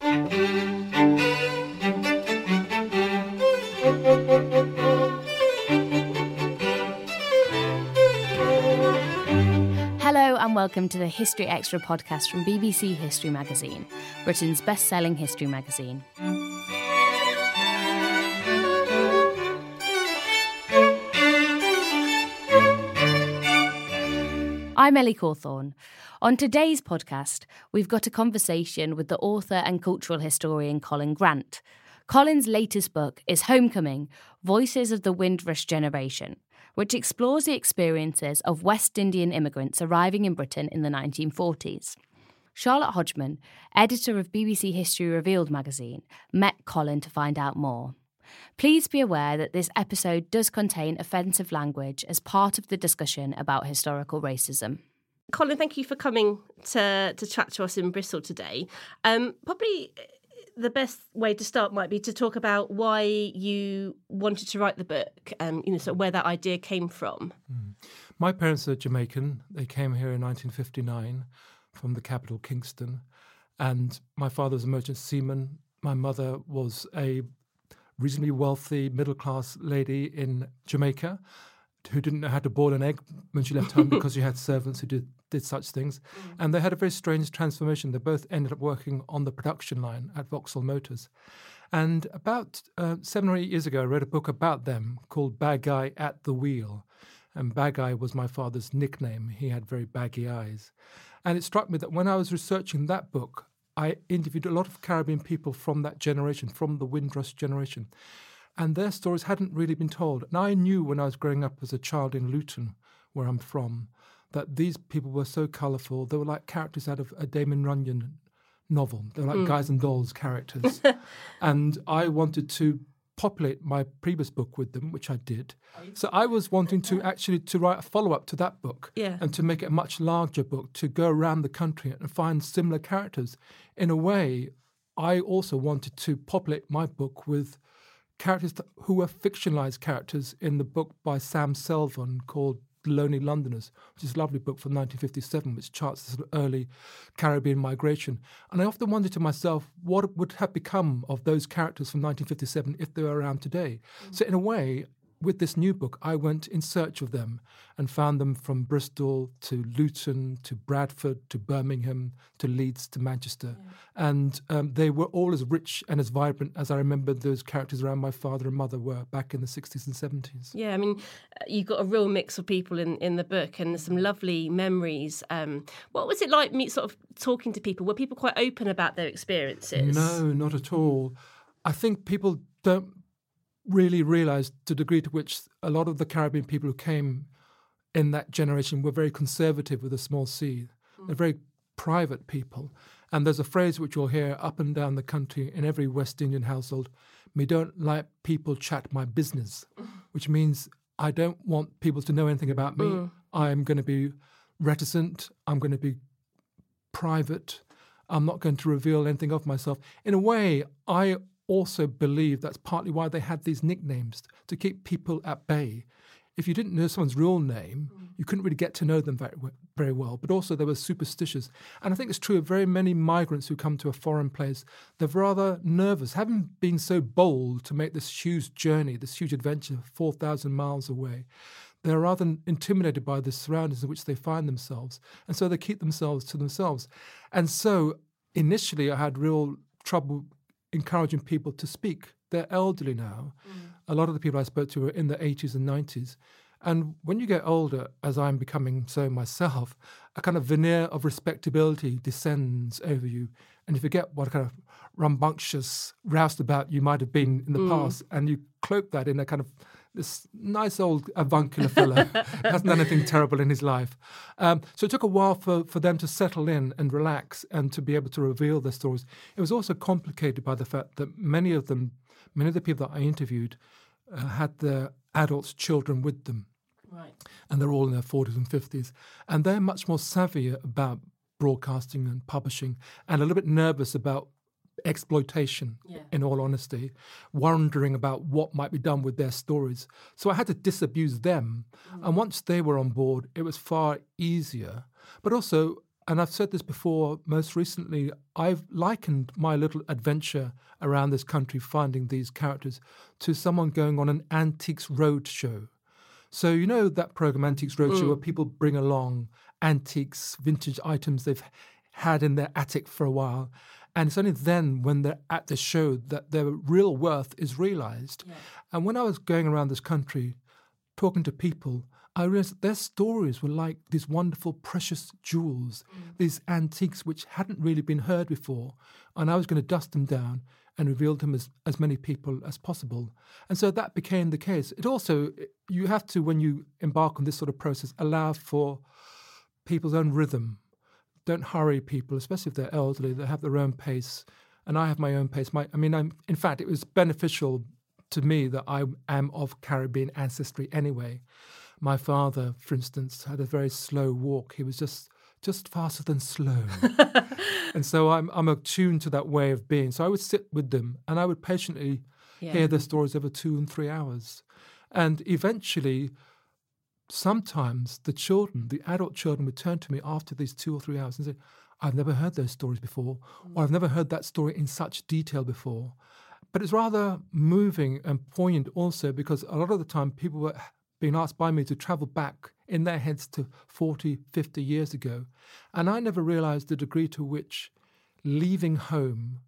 Hello, and welcome to the History Extra podcast from BBC History Magazine, Britain's best selling history magazine. I'm Ellie Cawthorne. On today's podcast, we've got a conversation with the author and cultural historian Colin Grant. Colin's latest book is Homecoming Voices of the Windrush Generation, which explores the experiences of West Indian immigrants arriving in Britain in the 1940s. Charlotte Hodgman, editor of BBC History Revealed magazine, met Colin to find out more. Please be aware that this episode does contain offensive language as part of the discussion about historical racism. Colin, thank you for coming to to chat to us in Bristol today. Um, probably the best way to start might be to talk about why you wanted to write the book, and you know, sort of where that idea came from. Mm. My parents are Jamaican. They came here in 1959 from the capital, Kingston, and my father was a merchant seaman. My mother was a reasonably wealthy middle class lady in Jamaica who didn't know how to boil an egg when she left home because she had servants who did, did such things. Mm. And they had a very strange transformation. They both ended up working on the production line at Vauxhall Motors. And about uh, seven or eight years ago, I read a book about them called Bageye at the Wheel. And Bageye was my father's nickname. He had very baggy eyes. And it struck me that when I was researching that book, I interviewed a lot of Caribbean people from that generation, from the Windrush generation, and their stories hadn't really been told. And I knew when I was growing up as a child in Luton, where I'm from, that these people were so colourful. They were like characters out of a Damon Runyon novel. They were like mm. guys and dolls characters. and I wanted to populate my previous book with them, which I did. So I was wanting to actually to write a follow up to that book yeah. and to make it a much larger book to go around the country and find similar characters. In a way, I also wanted to populate my book with characters who were fictionalized characters in the book by Sam Selvon called Lonely Londoners, which is a lovely book from 1957, which charts the sort of early Caribbean migration. And I often wondered to myself, what would have become of those characters from 1957 if they were around today? Mm-hmm. So, in a way, with this new book, I went in search of them and found them from Bristol to Luton to Bradford to Birmingham to Leeds to Manchester. Yeah. And um, they were all as rich and as vibrant as I remember those characters around my father and mother were back in the 60s and 70s. Yeah, I mean, uh, you've got a real mix of people in, in the book and some lovely memories. Um, what was it like, me sort of talking to people? Were people quite open about their experiences? No, not at all. I think people don't really realized the degree to which a lot of the Caribbean people who came in that generation were very conservative with a small c. Mm. They're very private people. And there's a phrase which you'll hear up and down the country in every West Indian household me don't like people chat my business, which means I don't want people to know anything about me. Mm. I'm going to be reticent. I'm going to be private. I'm not going to reveal anything of myself. In a way, I also believe that's partly why they had these nicknames to keep people at bay. If you didn't know someone's real name, mm. you couldn't really get to know them very, very well. But also, they were superstitious. And I think it's true of very many migrants who come to a foreign place. They're rather nervous, having been so bold to make this huge journey, this huge adventure, 4,000 miles away. They're rather intimidated by the surroundings in which they find themselves. And so they keep themselves to themselves. And so initially, I had real trouble encouraging people to speak. They're elderly now. Mm. A lot of the people I spoke to were in the 80s and 90s. And when you get older, as I'm becoming so myself, a kind of veneer of respectability descends over you. And you forget what kind of rambunctious roustabout you might have been in the mm. past. And you cloak that in a kind of this nice old avuncular fellow hasn't done anything terrible in his life. Um, so it took a while for, for them to settle in and relax and to be able to reveal their stories. It was also complicated by the fact that many of them, many of the people that I interviewed, uh, had their adults' children with them. Right. And they're all in their 40s and 50s. And they're much more savvy about broadcasting and publishing and a little bit nervous about exploitation, yeah. in all honesty, wondering about what might be done with their stories. So I had to disabuse them. Mm. And once they were on board, it was far easier. But also, and I've said this before, most recently, I've likened my little adventure around this country finding these characters to someone going on an antiques road show. So, you know that program, Antiques Roadshow, mm. where people bring along antiques, vintage items they've had in their attic for a while. And it's only then, when they're at the show, that their real worth is realized. Yeah. And when I was going around this country talking to people, I realized that their stories were like these wonderful, precious jewels, mm. these antiques which hadn't really been heard before. And I was going to dust them down and reveal them as, as many people as possible. And so that became the case. It also, you have to, when you embark on this sort of process, allow for people's own rhythm don't hurry people, especially if they're elderly. They have their own pace, and I have my own pace. My, I mean, I'm, in fact, it was beneficial to me that I am of Caribbean ancestry anyway. My father, for instance, had a very slow walk. He was just just faster than slow, and so I'm I'm attuned to that way of being. So I would sit with them, and I would patiently yeah. hear their stories over two and three hours, and eventually sometimes the children, the adult children, would turn to me after these two or three hours and say, I've never heard those stories before, or I've never heard that story in such detail before. But it's rather moving and poignant also because a lot of the time people were being asked by me to travel back in their heads to 40, 50 years ago. And I never realized the degree to which leaving home,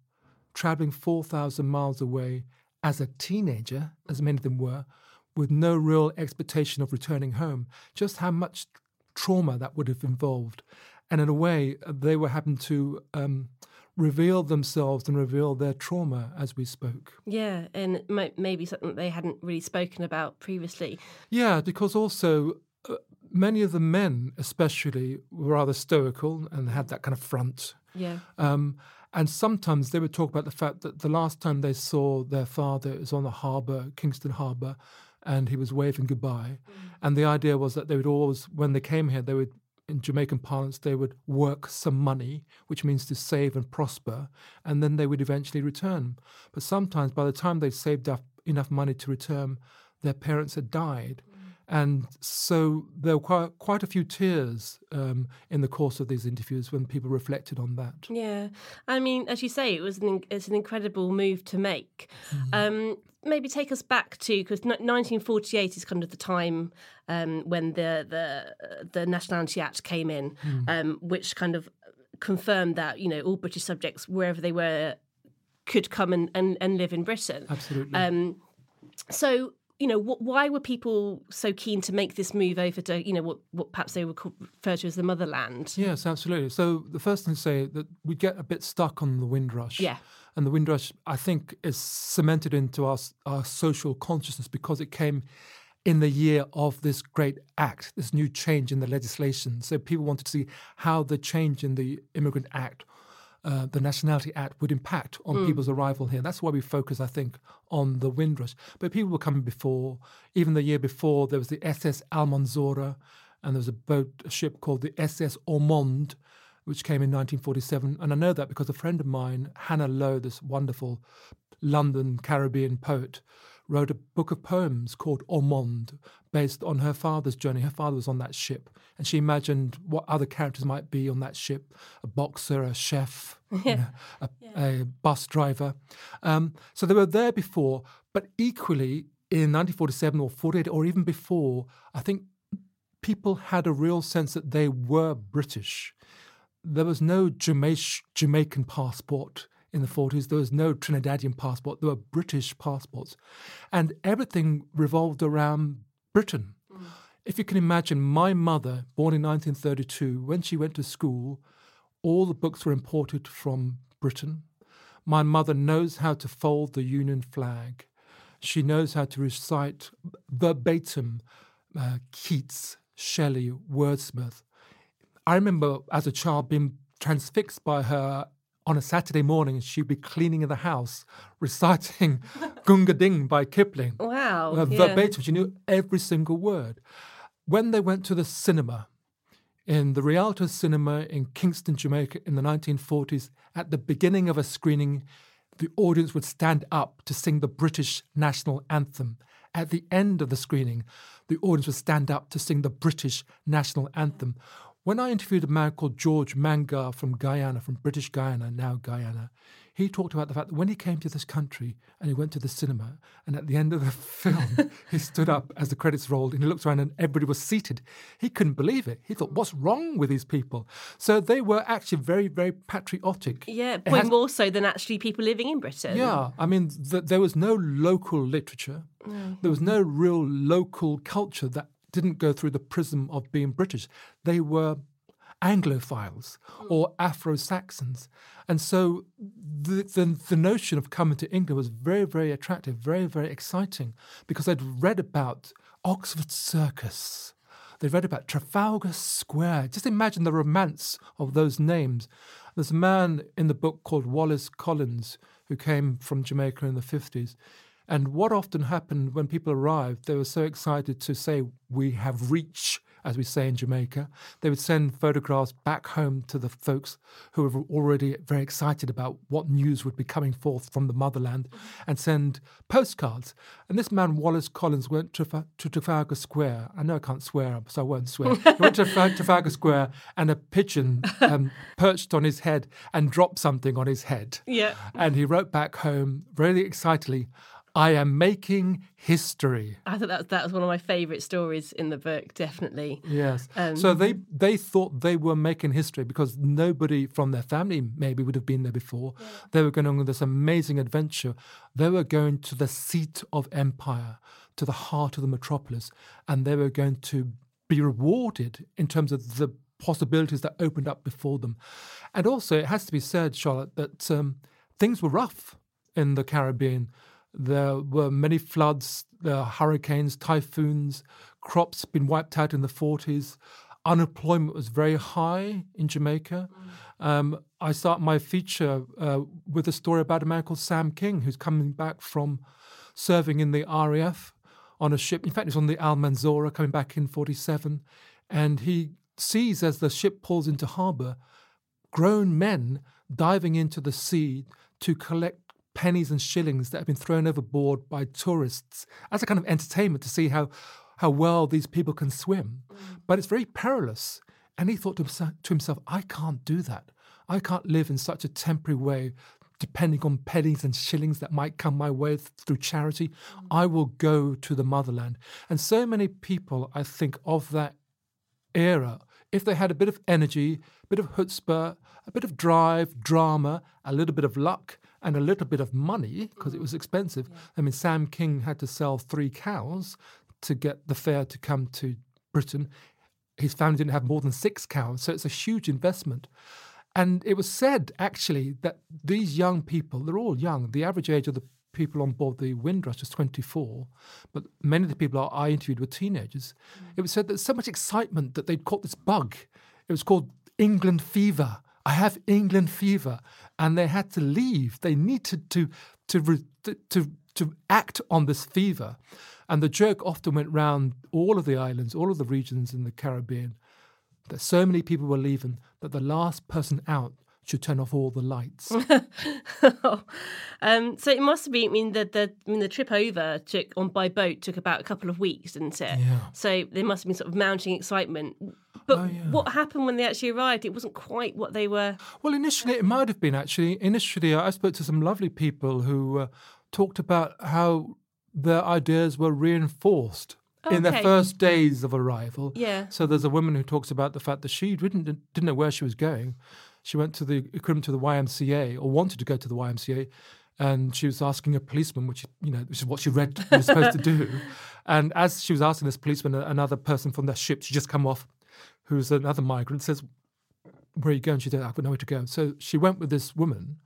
traveling 4,000 miles away as a teenager, as many of them were, with no real expectation of returning home, just how much trauma that would have involved. And in a way, they were having to um, reveal themselves and reveal their trauma as we spoke. Yeah, and maybe something they hadn't really spoken about previously. Yeah, because also uh, many of the men, especially, were rather stoical and had that kind of front. Yeah. Um, and sometimes they would talk about the fact that the last time they saw their father was on the harbour, Kingston Harbour, and he was waving goodbye. Mm. And the idea was that they would always, when they came here, they would, in Jamaican parlance, they would work some money, which means to save and prosper, and then they would eventually return. But sometimes, by the time they saved up enough money to return, their parents had died. And so there were quite, quite a few tears um, in the course of these interviews when people reflected on that. Yeah, I mean, as you say, it was an it's an incredible move to make. Mm-hmm. Um, maybe take us back to because 1948 is kind of the time um, when the the the Nationality Act came in, mm. um, which kind of confirmed that you know all British subjects wherever they were could come and, and, and live in Britain. Absolutely. Um, so you know, wh- why were people so keen to make this move over to, you know, what, what perhaps they would call, refer to as the motherland? Yes, absolutely. So the first thing to say that we get a bit stuck on the Windrush. Yeah. And the Windrush, I think, is cemented into our, our social consciousness because it came in the year of this great act, this new change in the legislation. So people wanted to see how the change in the Immigrant Act uh, the Nationality Act would impact on mm. people's arrival here. That's why we focus, I think, on the Windrush. But people were coming before. Even the year before, there was the SS Almanzora, and there was a boat, a ship called the SS Ormonde, which came in 1947. And I know that because a friend of mine, Hannah Lowe, this wonderful London Caribbean poet, wrote a book of poems called Ormonde, based on her father's journey. Her father was on that ship, and she imagined what other characters might be on that ship a boxer, a chef, you know, a, yeah. a, bus driver. Um, so they were there before, but equally in 1947 or 48 or even before, I think people had a real sense that they were British. There was no Jamaican passport in the 40s. There was no Trinidadian passport. There were British passports. And everything revolved around Britain. Mm. If you can imagine, my mother, born in 1932, when she went to school, all the books were imported from Britain. My mother knows how to fold the Union flag. She knows how to recite verbatim uh, Keats, Shelley, Wordsworth. I remember as a child being transfixed by her on a Saturday morning, she'd be cleaning in the house, reciting Gunga Din by Kipling. Wow. Uh, yeah. She knew every single word. When they went to the cinema, in the Rialto Cinema in Kingston, Jamaica in the 1940s, at the beginning of a screening, the audience would stand up to sing the British national anthem. At the end of the screening, the audience would stand up to sing the British national anthem. When I interviewed a man called George Mangar from Guyana, from British Guyana, now Guyana, he talked about the fact that when he came to this country and he went to the cinema, and at the end of the film, he stood up as the credits rolled and he looked around and everybody was seated. He couldn't believe it. He thought, what's wrong with these people? So they were actually very, very patriotic. Yeah, point has, more so than actually people living in Britain. Yeah, I mean, th- there was no local literature, no. there was no real local culture that didn't go through the prism of being British. They were Anglophiles hmm. or Afro Saxons. And so the, the, the, notion of coming to England was very, very attractive, very, very exciting because I'd read about Oxford Circus. They read about Trafalgar Square. Just imagine the romance of those names. There's a man in the book called Wallace Collins who came from Jamaica in the 50s. And what often happened when people arrived, they were so excited to say, We have reached as we say in Jamaica. They would send photographs back home to the folks who were already very excited about what news would be coming forth from the motherland and send postcards. And this man, Wallace Collins, went to, to Trafalgar Square. I know I can't swear, so I won't swear. he went to Trafalgar Square and a pigeon um, perched on his head and dropped something on his head. Yeah. And he wrote back home really excitedly, I am making history. I thought that that was one of my favourite stories in the book, definitely. Yes. Um, so they they thought they were making history because nobody from their family maybe would have been there before. Yeah. They were going on this amazing adventure. They were going to the seat of empire, to the heart of the metropolis, and they were going to be rewarded in terms of the possibilities that opened up before them. And also, it has to be said, Charlotte, that um, things were rough in the Caribbean there were many floods, there hurricanes, typhoons, crops been wiped out in the 40s. Unemployment was very high in Jamaica. Mm. Um, I start my feature uh, with a story about a man called Sam King, who's coming back from serving in the RAF on a ship. In fact, he's on the Almanzora coming back in 47. And he sees as the ship pulls into harbour grown men diving into the sea to collect pennies and shillings that have been thrown overboard by tourists as a kind of entertainment to see how, how well these people can swim. Mm. But it's very perilous. And he thought to himself, to himself, I can't do that. I can't live in such a temporary way, depending on pennies and shillings that might come my way through charity. Mm. I will go to the motherland. And so many people, I think, of that era, if they had a bit of energy, a bit of chutzpah, a bit of drive, drama, a little bit of luck, and a little bit of money because it was expensive. Yeah. I mean, Sam King had to sell three cows to get the fare to come to Britain. His family didn't have more than six cows, so it's a huge investment. And it was said actually that these young people, they're all young. The average age of the people on board the Windrush was 24, but many of the people I interviewed were teenagers. Mm. It was said that so much excitement that they'd caught this bug. It was called England fever. I have England fever and they had to leave. They needed to to to to act on this fever, and the joke often went round all of the islands, all of the regions in the Caribbean. that so many people were leaving that the last person out should turn off all the lights. um, so it must have been. I mean, the the I mean, the trip over took on by boat took about a couple of weeks, didn't it? Yeah. So there must have been sort of mounting excitement. But Oh, yeah. what happened when they actually arrived? It wasn't quite what they were. Well, initially it might have been actually. Initially, I spoke to some lovely people who uh, talked about how their ideas were reinforced in the first days of arrival. Yeah. So there's a woman who talks about the fact that she didn't didn't know where she was going. She went to the equivalent to the YMCA or wanted to go to the YMCA, and she was asking a policeman, which you know, which is what she read was supposed to do. And as she was asking this policeman, another person from the ship, she just come off, who's another migrant, says, "Where are you going?" She said, "I've got nowhere to go." So she went with this woman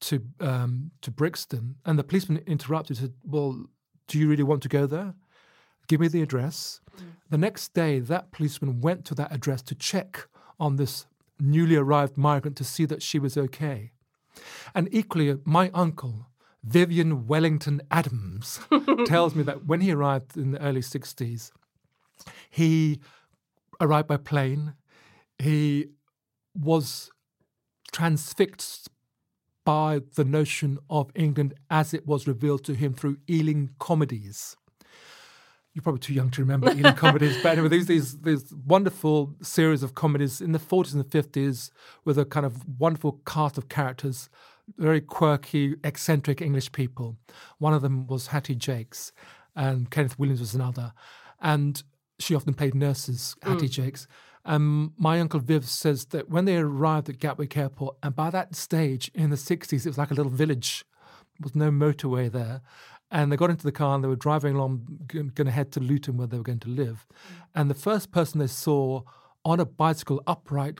to um, to Brixton, and the policeman interrupted. Said, "Well, do you really want to go there? Give me the address." The next day, that policeman went to that address to check on this newly arrived migrant to see that she was okay. And equally, my uncle, Vivian Wellington Adams, tells me that when he arrived in the early 60s, he arrived by plane. He was transfixed by the notion of England as it was revealed to him through Ealing comedies. You're probably too young to remember Ealing comedies, but anyway, these these these wonderful series of comedies in the 40s and the 50s with a kind of wonderful cast of characters, very quirky, eccentric English people. One of them was Hattie Jacques, and Kenneth Williams was another, and she often played nurses, Hattie Jacques. Um, my uncle Viv says that when they arrived at Gatwick Airport, and by that stage in the 60s, it was like a little village. There was no motorway there. And they got into the car and they were driving along, going to head to Luton where they were going to live. Mm. And the first person they saw on a bicycle upright,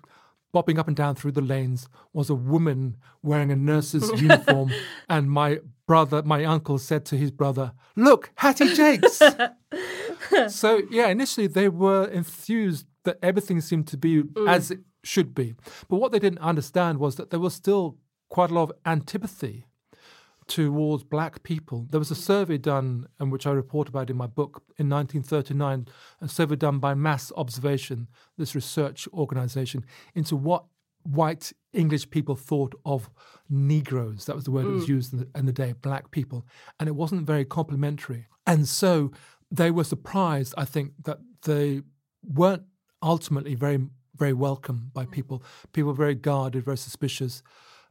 bobbing up and down through the lanes, was a woman wearing a nurse's uniform. And my brother, my uncle said to his brother, Look, Hattie Jacques. so, yeah, initially they were enthused that everything seemed to be mm. as it should be. But what they didn't understand was that there was still quite a lot of antipathy towards black people. There was a survey done, and which I report about in my book, in 1939, a survey done by Mass Observation, this research organization, into what white English people thought of Negroes. That was the word that was used in the, in the day, black people. And it wasn't very complimentary. And so they were surprised, I think, that they weren't ultimately very, very welcome by people. People were very guarded, very suspicious.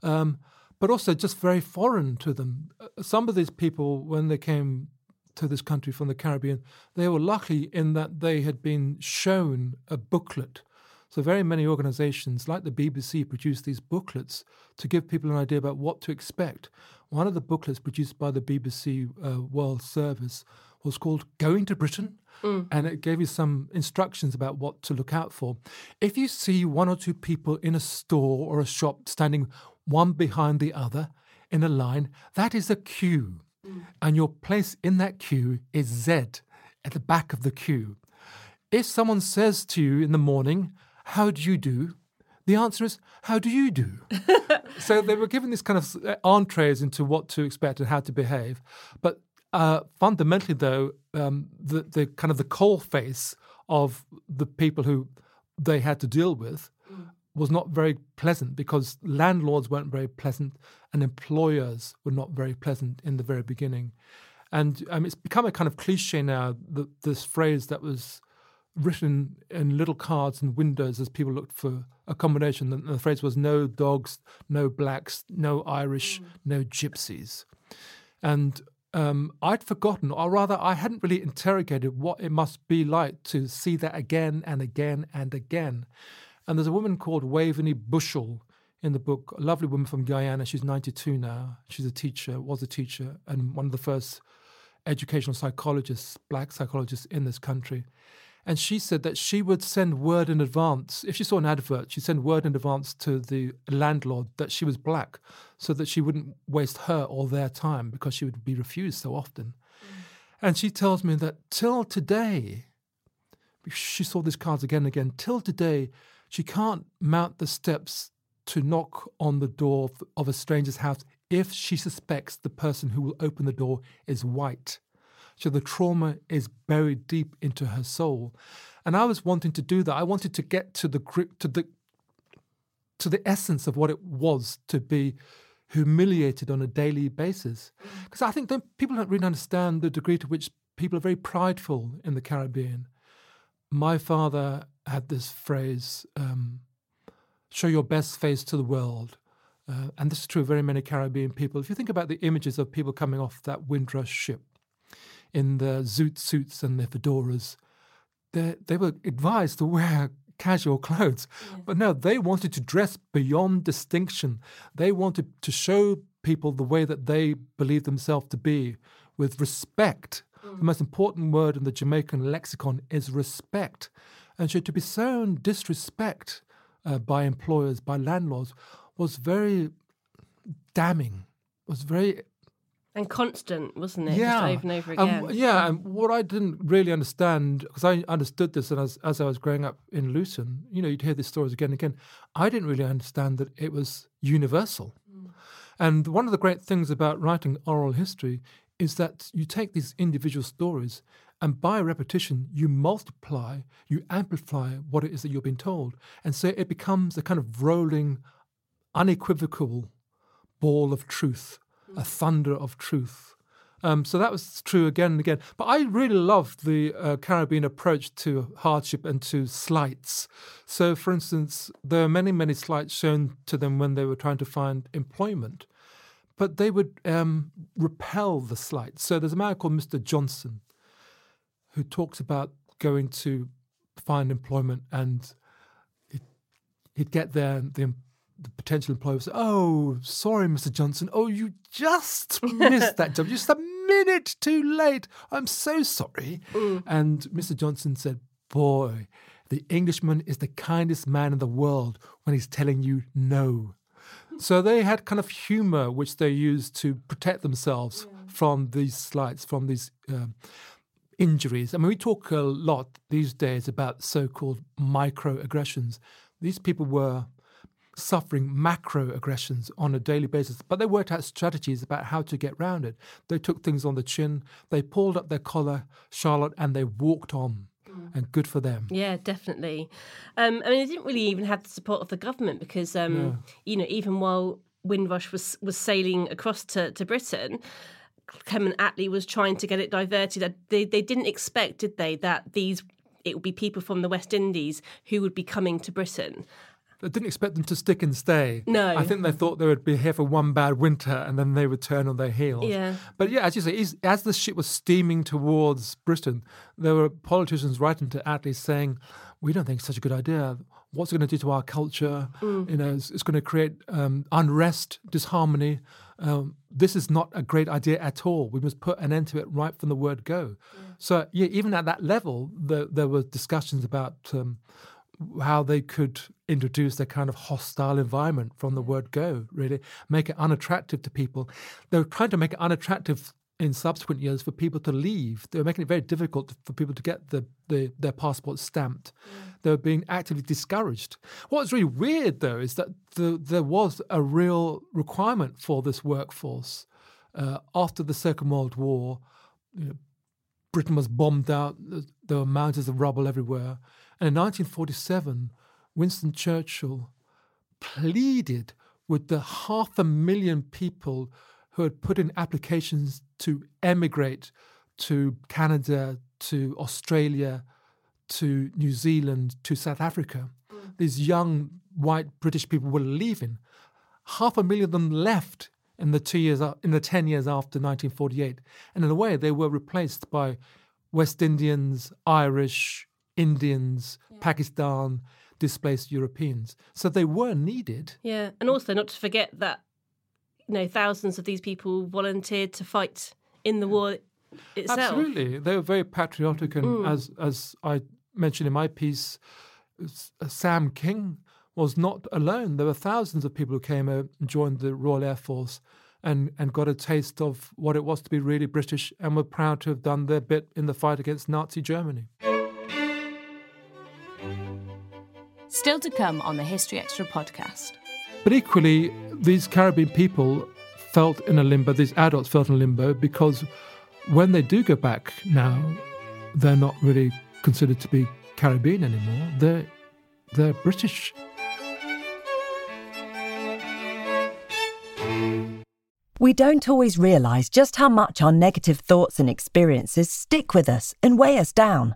Um, but also just very foreign to them. Uh, Some of these people, when they came to this country from the Caribbean, they were lucky in that they had been shown a booklet. So, very many organizations like the BBC produce these booklets to give people an idea about what to expect. One of the booklets produced by the BBC uh, World Service was called Going to Britain, and it gave you some instructions about what to look out for. If you see one or two people in a store or a shop standing one behind the other in a line, that is a queue. And your place in that queue is Z at the back of the queue. If someone says to you in the morning, How do you do? The answer is, How do you do? so they were given this kind of uh, entrees into what to expect and how to behave. But uh, fundamentally, though, um, the, the kind of the coal face of the people who they had to deal with was not very pleasant because landlords weren't very pleasant and employers were not very pleasant in the very beginning. And um, it's become a kind of cliche now, that this phrase that was written in little cards and windows as people looked for accommodation. And the phrase was no dogs, no blacks, no Irish, no gypsies. And um, I'd forgotten, or rather, I hadn't really interrogated what it must be like to see that again and again and again. And there's a woman called Waveney Bushell in the book, a lovely woman from Guyana. She's 92 now. She's a teacher, was a teacher, and one of the first educational psychologists, black psychologists in this country. And she said that she would send word in advance. If she saw an advert, she'd send word in advance to the landlord that she was black so that she wouldn't waste her or their time because she would be refused so often. Mm. And she tells me that till today, she saw these cards again and again, till today, she can't mount the steps to knock on the door of- a stranger's house if she suspects the person who will open the door is white. So the trauma is buried deep into her soul. And I was wanting to do that. I wanted to get to the to the to the essence of what it was to be humiliated on a daily basis. Mm. Because I think that people don't really understand the degree to which people are very prideful in the Caribbean. My father had this phrase, um, show your best face to the world. Uh, and this is true of very many Caribbean people. If you think about the images of people coming off that Windrush ship in their zoot suits and their fedoras, they, they were advised to wear casual clothes. But no, they wanted to dress beyond distinction. They wanted to show people the way that they believe themselves to be with respect. Mm. The most important word in the Jamaican lexicon is respect. And so to be shown disrespect uh, by employers, by landlords, was very damning, was very and constant, wasn't it? Yeah, Just over and over again. Um, yeah, and what I didn't really understand because I understood this, and as as I was growing up in Luton, you know, you'd hear these stories again and again. I didn't really understand that it was universal. Mm. And one of the great things about writing oral history is that you take these individual stories and by repetition, you multiply, you amplify what it is that you're being told. And so it becomes a kind of rolling, unequivocal ball of truth a thunder of truth. Um, so that was true again and again. But I really loved the uh, Caribbean approach to hardship and to slights. So, for instance, there are many, many slights shown to them when they were trying to find employment, but they would um, repel the slights. So, there's a man called Mr. Johnson who talks about going to find employment and he'd, he'd get there, and the the potential employer would say, "Oh, sorry, Mr. Johnson. Oh, you just missed that job. Just a minute too late. I'm so sorry." Mm. And Mr. Johnson said, "Boy, the Englishman is the kindest man in the world when he's telling you no." So they had kind of humor which they used to protect themselves yeah. from these slights, from these um, injuries. I mean, we talk a lot these days about so-called microaggressions. These people were suffering macro aggressions on a daily basis, but they worked out strategies about how to get around it. They took things on the chin, they pulled up their collar, Charlotte, and they walked on. Mm. And good for them. Yeah, definitely. Um, I mean, they didn't really even have the support of the government because, um, you know, even while Windrush was was sailing across to, to Britain, Clement Attlee was trying to get it diverted. They they didn't expect, did they, that these it would be people from the West Indies who would be coming to Britain. I didn't expect them to stick and stay. No. I think they thought they would be here for one bad winter and then they would turn on their heels. Yeah. But yeah, as you say, as the ship was steaming towards Britain, there were politicians writing to Attlee saying, we don't think it's such a good idea. What's it going to do to our culture? Mm. You know, it's, it's, going to create um, unrest, disharmony. Um, this is not a great idea at all. We must put an end to it right from the word go. Yeah. So yeah, even at that level, the, there were discussions about um, how they could introduce a kind of hostile environment from the word go, really, make it unattractive to people. They were trying to make it unattractive in subsequent years for people to leave. They were making it very difficult for people to get the, the their passports stamped. Mm. They were being actively discouraged. What's really weird, though, is that the, there was a real requirement for this workforce. Uh, after the Second World War, you know, Britain was bombed out, there were mountains of rubble everywhere. And in 1947, Winston Churchill pleaded with the half a million people who had put in applications to emigrate to Canada, to Australia, to New Zealand, to South Africa. Mm. These young white British people were leaving. Half a million of them left in the two years in the ten years after 1948, and in a way they were replaced by West Indians, Irish, Indians, yeah. Pakistan, displaced Europeans. So they were needed. Yeah, and also not to forget that you know thousands of these people volunteered to fight in the war itself. Absolutely, they were very patriotic, and mm. as as I mentioned in my piece, uh, Sam King was not alone. There were thousands of people who came and joined the Royal Air Force and, and got a taste of what it was to be really British and were proud to have done their bit in the fight against Nazi Germany. Still to come on the History Extra podcast. But equally, these Caribbean people felt in a limbo, these adults felt in a limbo because when they do go back now, they're not really considered to be Caribbean anymore. They're they're British. We don't always realise just how much our negative thoughts and experiences stick with us and weigh us down.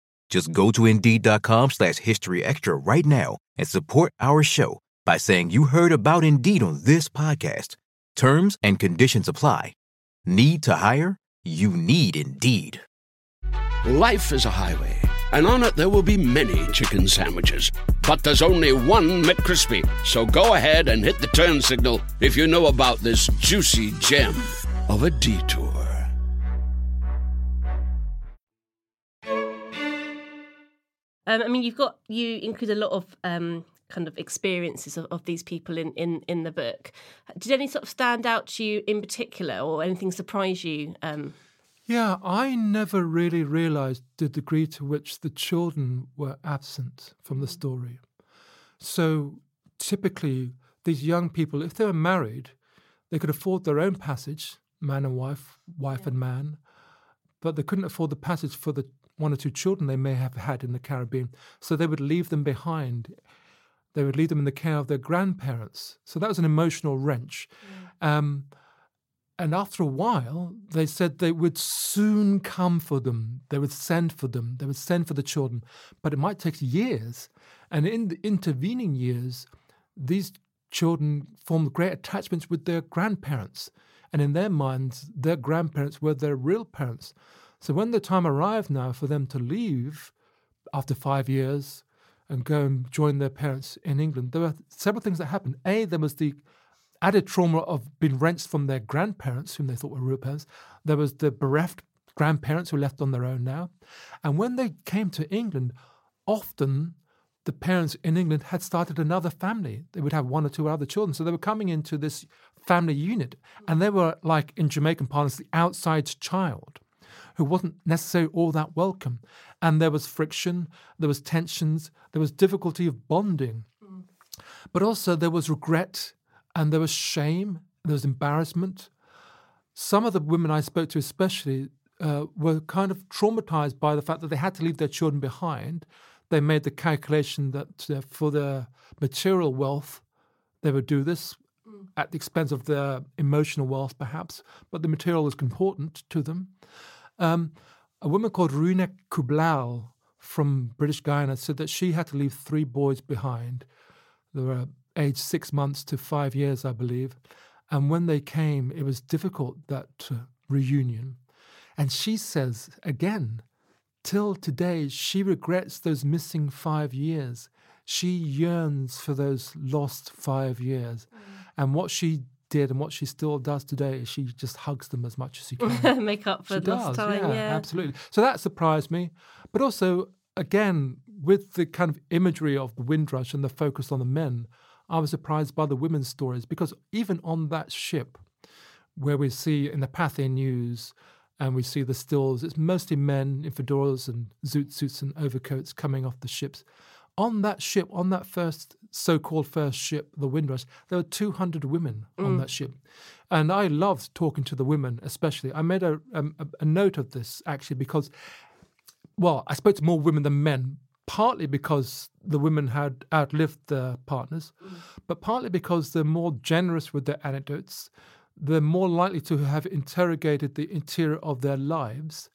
Just go to Indeed.com slash History Extra right now and support our show by saying you heard about Indeed on this podcast. Terms and conditions apply. Need to hire? You need Indeed. Life is a highway, and on it there will be many chicken sandwiches. But there's only one McCrispy. So go ahead and hit the turn signal if you know about this juicy gem of a detour. Um, I mean, you've got you include a lot of um, kind of experiences of, of these people in, in in the book. Did any sort of stand out to you in particular, or anything surprise you? Um, Yeah, I never really realized the degree to which the children were absent from the story. So typically, these young people, if they were married, they could afford their own passage, man and wife, wife and man, but they couldn't afford the passage for the one or two children they may have had in the Caribbean. So they would leave them behind. They would leave them in the care of their grandparents. So that was an emotional wrench. Um, and after a while, they said they would soon come for them. They would send for them. They would send for the children. But it might take years. And in the intervening years, these children formed great attachments with their grandparents. And in their minds, their grandparents were their real parents. So when the time arrived now for them to leave after five years and go and join their parents in England, there were several things that happened. A, there was the added trauma of being wrenched from their grandparents, whom they thought were real parents. There was the bereft grandparents who were left on their own now. And when they came to England, often the parents in England had started another family. They would have one or two other children. So they were coming into this family unit. And they were, like in Jamaican parlance, the outside child who wasn't necessarily all that welcome. And there was friction, there was tensions, there was difficulty of bonding. But also there was regret and there was shame, there was embarrassment. Some of the women I spoke to, especially, uh, were kind of traumatized by the fact that they had to leave their children behind. They made the calculation that uh, for their material wealth, they would do this at the expense of their emotional wealth, perhaps, but the material was important to them. Um, a woman called Runa Kublau from British Guyana said that she had to leave three boys behind. They were aged six months to five years, I believe. And when they came, it was difficult, that uh, reunion. And she says, again, till today, she regrets those missing five years. She yearns for those lost five years. And what she did and what she still does today is she just hugs them as much as she can. make up for she lost does, time. yeah, Yeah, absolutely. So that surprised me. But also, again, with the kind of imagery of the Windrush and the focus on the men, I was surprised by the women's stories because even on that ship, where we see in the Pathé News and we see the stills, it's mostly men in fedoras and zoot suits and overcoats coming off the ships. On that ship, on that first so-called first ship, the Windrush, there were 200 women on that ship, and I loved talking to the women, especially. I made a, um, a a note of this actually because well, I spoke to more women than men, partly because the women had outlived their partners, but partly because they're more generous with their anecdotes. They're more likely to have interrogated the interior of their lives,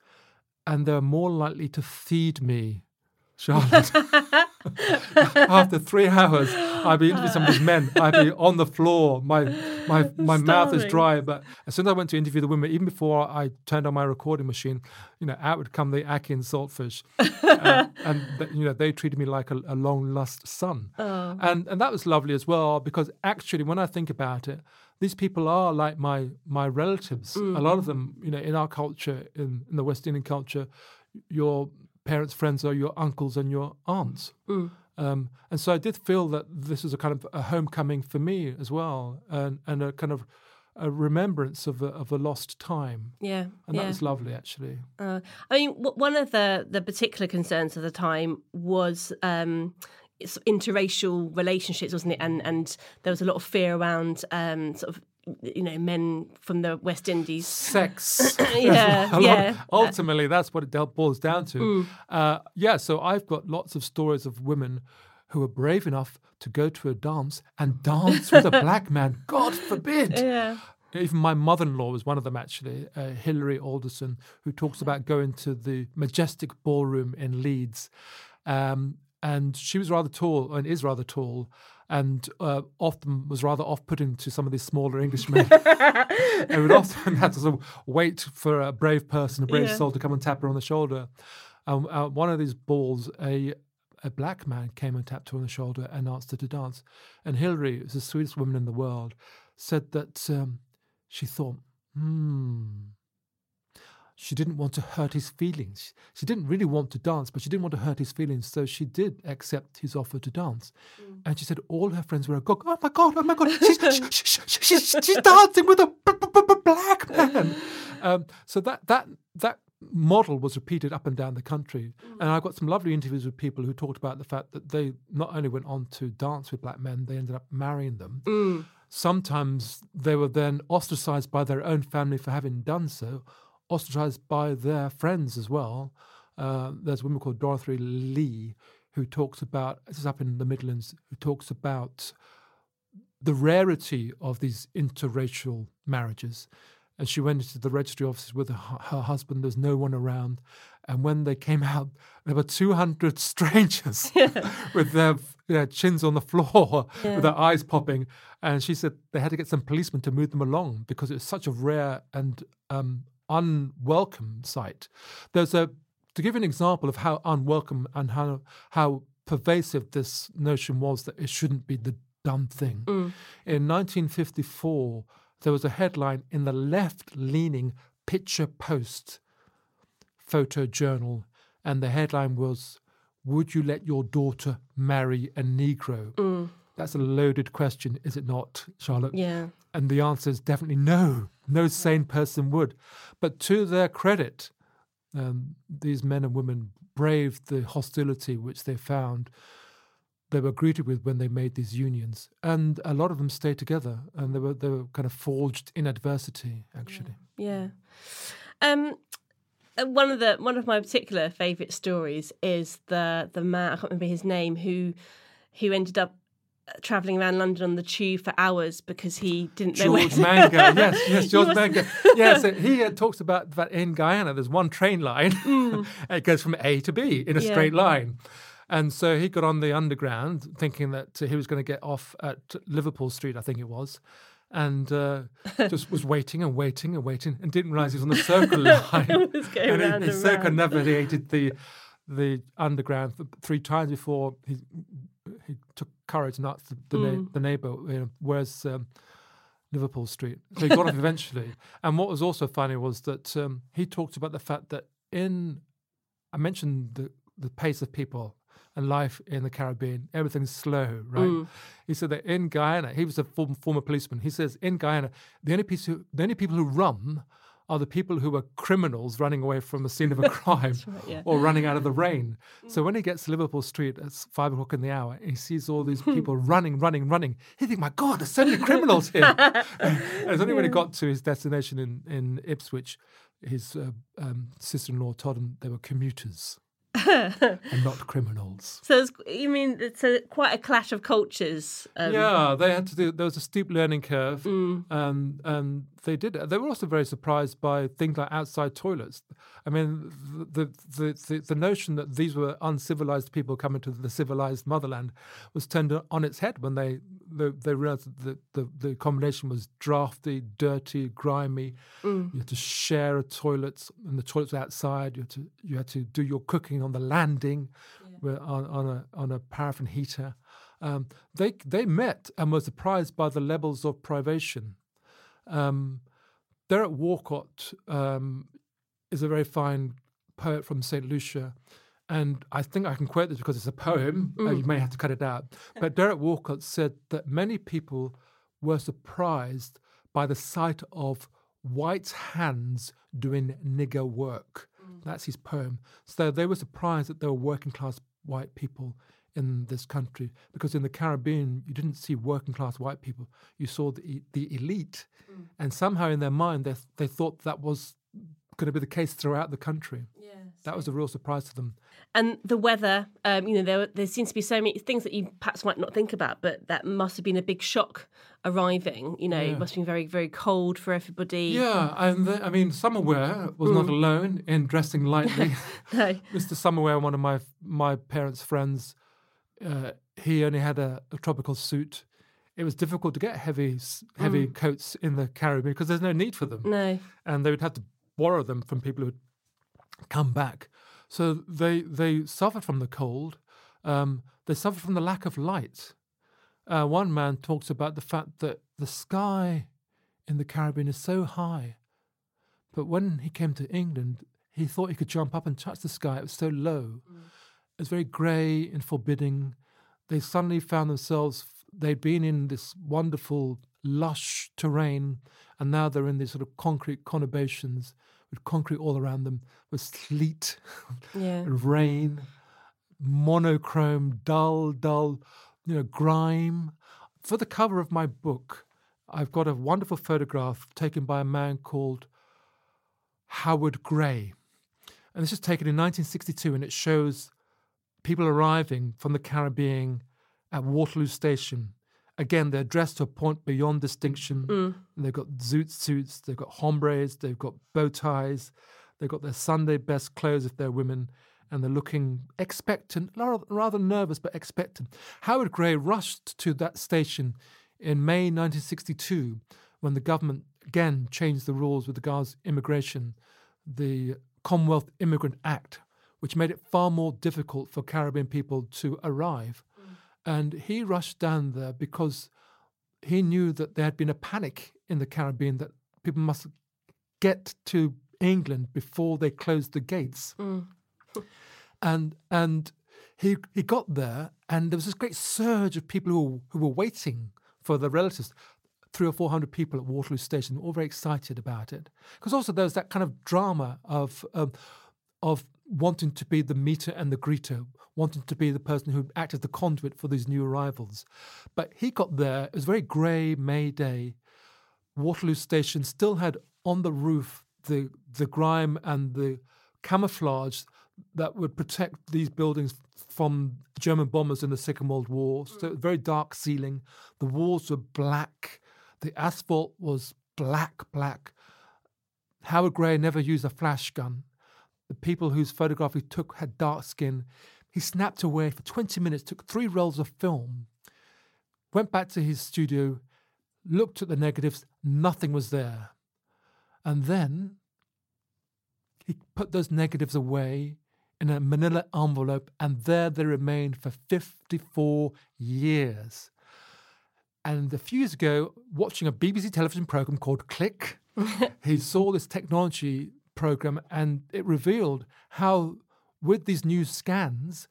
and they're more likely to feed me, Charlotte. After three hours, I'd be interviewing some of these men. I'd be on the floor. My my my mouth is dry. But as soon as I went to interview the women, even before I turned on my recording machine, you know, out would come the ackee and saltfish, uh, and you know they treated me like a, a long lost son, and and that was lovely as well because actually when I think about it, these people are like my my relatives. A lot of them, you know, in our culture, in, in the West Indian culture, your parents' friends are your uncles and your aunts. Um, and so I did feel that this was a kind of a homecoming for me as well, and, and a kind of a remembrance of a, of a lost time. Yeah, And yeah. that was lovely, actually. Uh, I mean, w- one of the the particular concerns of the time was um, interracial relationships, wasn't it? And and there was a lot of fear around um, sort of you know men from the West Indies. Sex. Yeah, lot- yeah. ultimately, that's what it boils down to. Mm. Uh, yeah, so I've got lots of stories of women who are brave enough to go to a dance and dance with a black man. God forbid. Yeah. Even my mother-in-law was one of them, actually, uh, Hilary Alderson, who talks about going to the majestic ballroom in Leeds, um, and she was rather tall and is rather tall, and uh, often was rather off-putting to some of these smaller Englishmen. and would often have to sort of wait for a brave person, a brave Yeah. soul, to come and tap her on the shoulder. Um, uh, one of these balls, a a black man came and tapped her on the shoulder and asked her to dance. And Hilary, who's the sweetest woman in the world, said that um, she thought, hmm. She didn't want to hurt his feelings. She didn't really want to dance, but she didn't want to hurt his feelings. So she did accept his offer to dance. Mm. And she said all her friends were agog. Oh my God, oh my God, she's, she- she- she- she's, she's dancing with a b- b- b- black man. Um, so that, that, that model was repeated up and down the country. Mm. And I've got some lovely interviews with people who talked about the fact that they not only went on to dance with black men, they ended up marrying them. Mm. Sometimes they were then ostracized by their own family for having done so, ostracized by their friends as well. Uh, there's a woman called Dorothy Lee who talks about, this is up in the Midlands, who talks about the rarity of these interracial marriages. And she went into the registry offices with her, her husband. There's no one around. And when they came out, there were 200 strangers with their, their chins on the floor, with their eyes popping. And she said they had to get some policemen to move them along because it was such a rare and um, unwelcome sight. There's a to give an example of how unwelcome and how how pervasive this notion was that it shouldn't be the dumb thing. Mm. In 1954, there was a headline in the left-leaning Picture Post photo journal, and the headline was, "Would you let your daughter marry a Negro?" Mm. That's a loaded question, is it not, Charlotte? Yeah. And the answer is definitely no. No sane person would. But to their credit, um, these men and women braved the hostility which they found they were greeted with when they made these unions. And a lot of them stayed together and they were, they were kind of forged in adversity, actually. Yeah. Um, uh, one of the one of my particular favourite stories is the the man I can't remember his name who who ended up travelling around London on the tube for hours because he didn't know where George Manga, yes, yes, George Manga. Yeah, so he uh, talks about that in Guyana, there's one train line, and it goes from A to B in a Mm. Yeah. straight line. And so he got on the underground thinking that he was going to get off at Liverpool Street, I think it was, and uh, just was waiting and waiting and waiting and didn't realize he was on the circle line. It was going and he- round he and circumnavigated the the underground three times before he he took courage and asked the, the, Mm. na- the neighbour, you know, where's um, Liverpool Street? So he got off eventually. And what was also funny was that um, he talked about the fact that in, I mentioned the, the pace of people and life in the Caribbean, everything's slow, right? Mm. He said that in Guyana, he was a form, former policeman. He says in Guyana, the only, piece who, the only people who run are the people who were criminals running away from the scene of a crime yeah. or running out of the rain. So when he gets to Liverpool Street at five o'clock in the hour, he sees all these people running, running, running. He thinks, "My God, there's so many criminals here!" and it's only when he got to his destination in in Ipswich, his uh, um, sister-in-law told him they were commuters and not criminals. So it's, you mean it's a, quite a clash of cultures? Um, yeah, they had to do. There was a steep learning curve, Mm. and and they did. it. They were also very surprised by things like outside toilets. I mean, the the the, the notion that these were uncivilized people coming to the civilized motherland was turned on its head when they they, they realized that the, the the combination was drafty, dirty, grimy. Mm. You had to share a toilet, and the toilets were outside. You had to you had to do your cooking on the landing, where, on, on a on a paraffin heater. Um, they they met and were surprised by the levels of privation. Um, Derek Walcott um, is a very fine poet from St. Lucia. And I think I can quote this because it's a poem. uh, you may have to cut it out. But Derek Walcott said that many people were surprised by the sight of white hands doing nigger work. That's his poem. So they were surprised that there were working class white people in this country because in the Caribbean you didn't see working class white people. You saw the the elite, mm. and somehow in their mind they they thought that was going to be the case throughout the country. That was a real surprise to them. And the weather, um, you know, there there seems to be so many things that you perhaps might not think about, but that must have been a big shock arriving. You know, it must have been very very cold for everybody. Yeah, and the, I mean, Summerware was not alone in dressing lightly. No. Mr. Summerware, one of my my parents' friends, uh, he only had a, a tropical suit. It was difficult to get heavy heavy coats in the Caribbean because there's no need for them, No. and they would have to borrow them from people who had come back. So they they suffered from the cold. Um, they suffered from the lack of light. Uh, one man talks about the fact that the sky in the Caribbean is so high, but when he came to England, he thought he could jump up and touch the sky. It was so low. It was very grey and forbidding. They suddenly found themselves, they'd been in this wonderful, lush terrain, and now they're in these sort of concrete conurbations with concrete all around them, with sleet Yeah. and rain, monochrome, dull, dull, you know, grime. For the cover of my book, I've got a wonderful photograph taken by a man called Howard Grey. And this is taken in 1962, and it shows people arriving from the Caribbean at Waterloo Station. Again, they're dressed to a point beyond distinction. And they've got zoot suits, they've got homburgs, they've got bow ties, they've got their Sunday best clothes if they're women, and they're looking expectant, rather, rather nervous, but expectant. Howard Grey rushed to that station in May 1962 when the government again changed the rules with regards to immigration, the Commonwealth Immigrant Act, which made it far more difficult for Caribbean people to arrive. And he rushed down there because he knew that there had been a panic in the Caribbean that people must get to England before they closed the gates. and and he he got there, and there was this great surge of people who who were waiting for their relatives. Three or four hundred people at Waterloo Station, all very excited about it. Because also there was that kind of drama of um, of wanting to be the meter and the greeter, wanting to be the person who acted as the conduit for these new arrivals. But he got there, it was a very grey May day. Waterloo Station still had on the roof the the grime and the camouflage that would protect these buildings from German bombers in the Second World War. Mm. So very dark ceiling. The walls were black. The asphalt was black, black. Howard Grey never used a flash gun. The people whose photograph he took had dark skin. He snapped away for 20 minutes, took three rolls of film, went back to his studio, looked at the negatives, nothing was there. And then he put those negatives away in a manila envelope, and there they remained for 54 years. And a few years ago, watching a BBC television program called Click, he saw this technology program and it revealed how, with these new scans,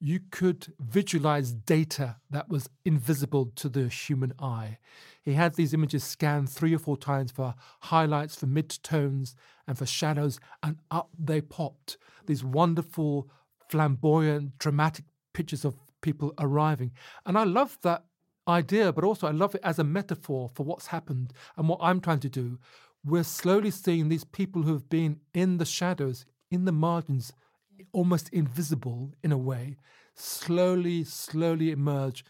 you could visualize data that was invisible to the human eye. He had these images scanned three or four times for highlights, for midtones, and for shadows, and up they popped. These wonderful, flamboyant, dramatic pictures of people arriving. And I love that idea, but also I love it as a metaphor for what's happened and what I'm trying to do. We're slowly seeing these people who have been in the shadows, in the margins, almost invisible in a way, slowly, slowly emerge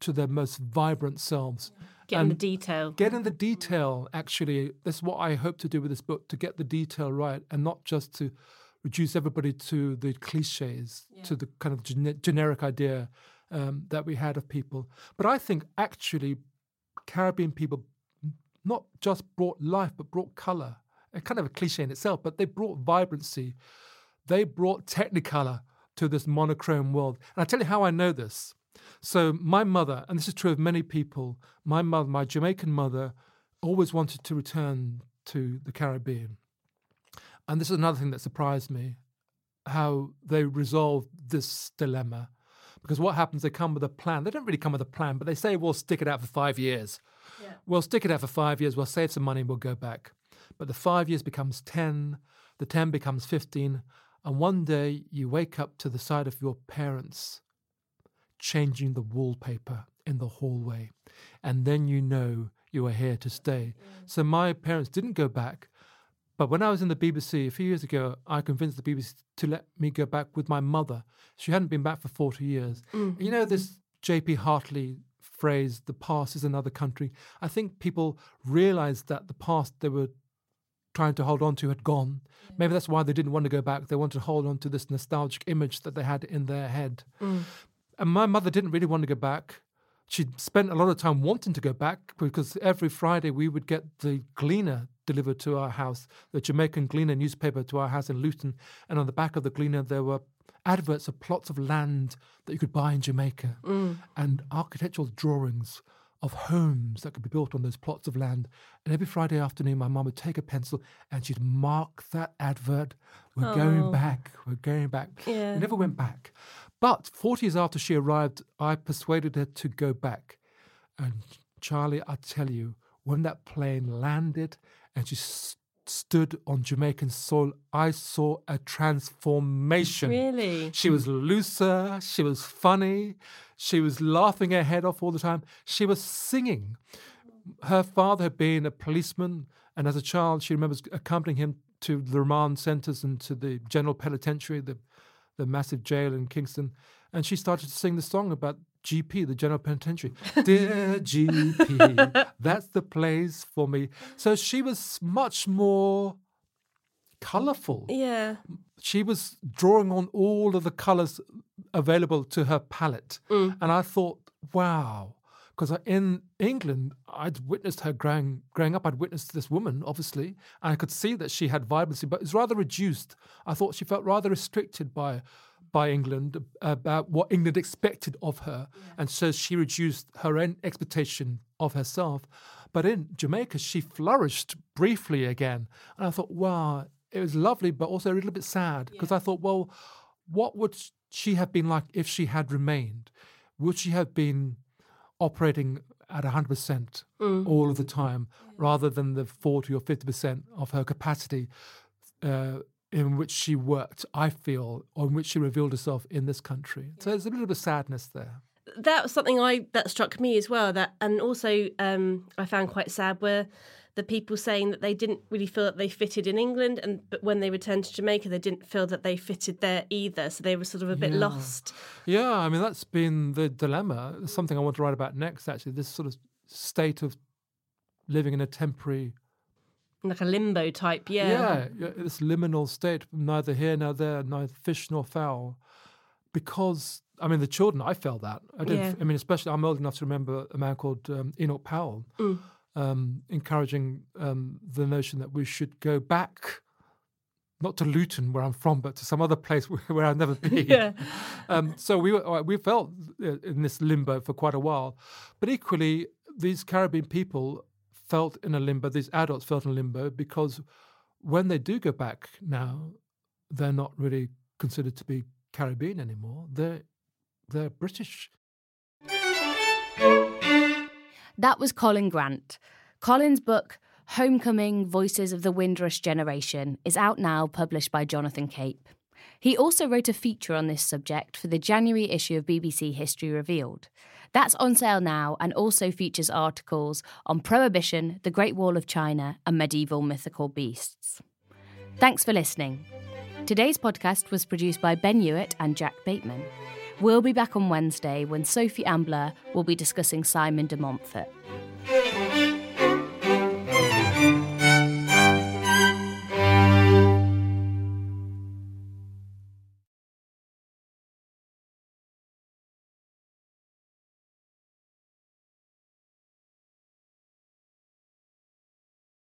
to their most vibrant selves. Get in the detail. Get in the detail, actually. That's what I hope to do with this book to get the detail right and not just to reduce everybody to the cliches, yeah. to the kind of gen- generic idea um, that we had of people. But I think actually Caribbean people not just brought life, but brought color. A kind of a cliche in itself, but they brought vibrancy. They brought technicolor to this monochrome world. And I tell you how I know this. So my mother, and this is true of many people, my mother, my Jamaican mother, always wanted to return to the Caribbean. And this is another thing that surprised me, how they resolved this dilemma. Because what happens, they come with a plan. They don't really come with a plan, but they say, we'll stick it out for five years. Yeah. We'll stick it out for five years, we'll save some money, we'll go back. But the five years becomes 10, the 10 becomes 15, and one day you wake up to the side of your parents changing the wallpaper in the hallway. And then you know you are here to stay. So my parents didn't go back. But when I was in the BBC a few years ago, I convinced the BBC to let me go back with my mother. She hadn't been back for 40 years. Mm-hmm. You know, this L.P. Hartley phrase, the past is another country. I think people realized that the past they were trying to hold on to had gone. Maybe that's why they didn't want to go back. They wanted to hold on to this nostalgic image that they had in their head. Mm. And my mother didn't really want to go back. She spent a lot of time wanting to go back because every Friday we would get the Gleaner delivered to our house, the Jamaican Gleaner newspaper to our house in Luton. And on the back of the Gleaner, there were adverts of plots of land that you could buy in Jamaica mm. and architectural drawings of homes that could be built on those plots of land. And every Friday afternoon, my mum would take a pencil and she'd mark that advert. We're oh. going back. We're going back. Yeah. We never went back. But 40 years after she arrived, I persuaded her to go back. And Charlie, I tell you, when that plane landed and she stood on Jamaican soil, I saw a transformation. Really? She was looser, she was funny, she was laughing her head off all the time, she was singing. Her father had been a policeman, and as a child, she remembers accompanying him to the remand centres and to the general penitentiary, the the massive jail in Kingston, and she started to sing the song about GP, the General Penitentiary. Dear GP, that's the place for me. So she was much more colorful. Yeah. She was drawing on all of the colors available to her palette. Mm. And I thought, wow, because in England, I'd witnessed her growing growing up. I'd witnessed this woman, obviously, and I could see that she had vibrancy, but it's rather reduced. I thought she felt rather restricted by by England about what England expected of her, yeah. and so she reduced her own expectation of herself. But in Jamaica, she flourished briefly again, and I thought, wow, it was lovely, but also a little bit sad because yeah. I thought, well, what would she have been like if she had remained? Would she have been operating at 100% mm. all of the time rather than the 40 or 50% of her capacity uh, in which she worked, I feel, or in which she revealed herself in this country. So there's a little bit of sadness there. That was something I that struck me as well. That and also um, I found quite sad were the people saying that they didn't really feel that they fitted in England, and but when they returned to Jamaica, they didn't feel that they fitted there either. So they were sort of a bit yeah. lost. Yeah, I mean that's been the dilemma. Something I want to write about next. Actually, this sort of state of living in a temporary, like a limbo type. Yeah, yeah, this liminal state, neither here nor there, neither fish nor fowl, because. I mean, the children. I felt that. I. Yeah. I mean, especially I'm old enough to remember a man called um, Enoch Powell, mm um, encouraging um, the notion that we should go back, not to Luton, where I'm from, but to some other place where I've never been. yeah. Um, so we were, we felt uh, in this limbo for quite a while, but equally, these Caribbean people felt in a limbo. These adults felt in limbo because when they do go back now, they're not really considered to be Caribbean anymore. They're they're British. That was Colin Grant. Colin's book, Homecoming Voices of the Windrush Generation, is out now, published by Jonathan Cape. He also wrote a feature on this subject for the January issue of BBC History Revealed. That's on sale now and also features articles on Prohibition, the Great Wall of China, and medieval mythical beasts. Thanks for listening. Today's podcast was produced by Ben Hewitt and Jack Bateman. We'll be back on Wednesday when Sophie Ambler will be discussing Simon de Montfort.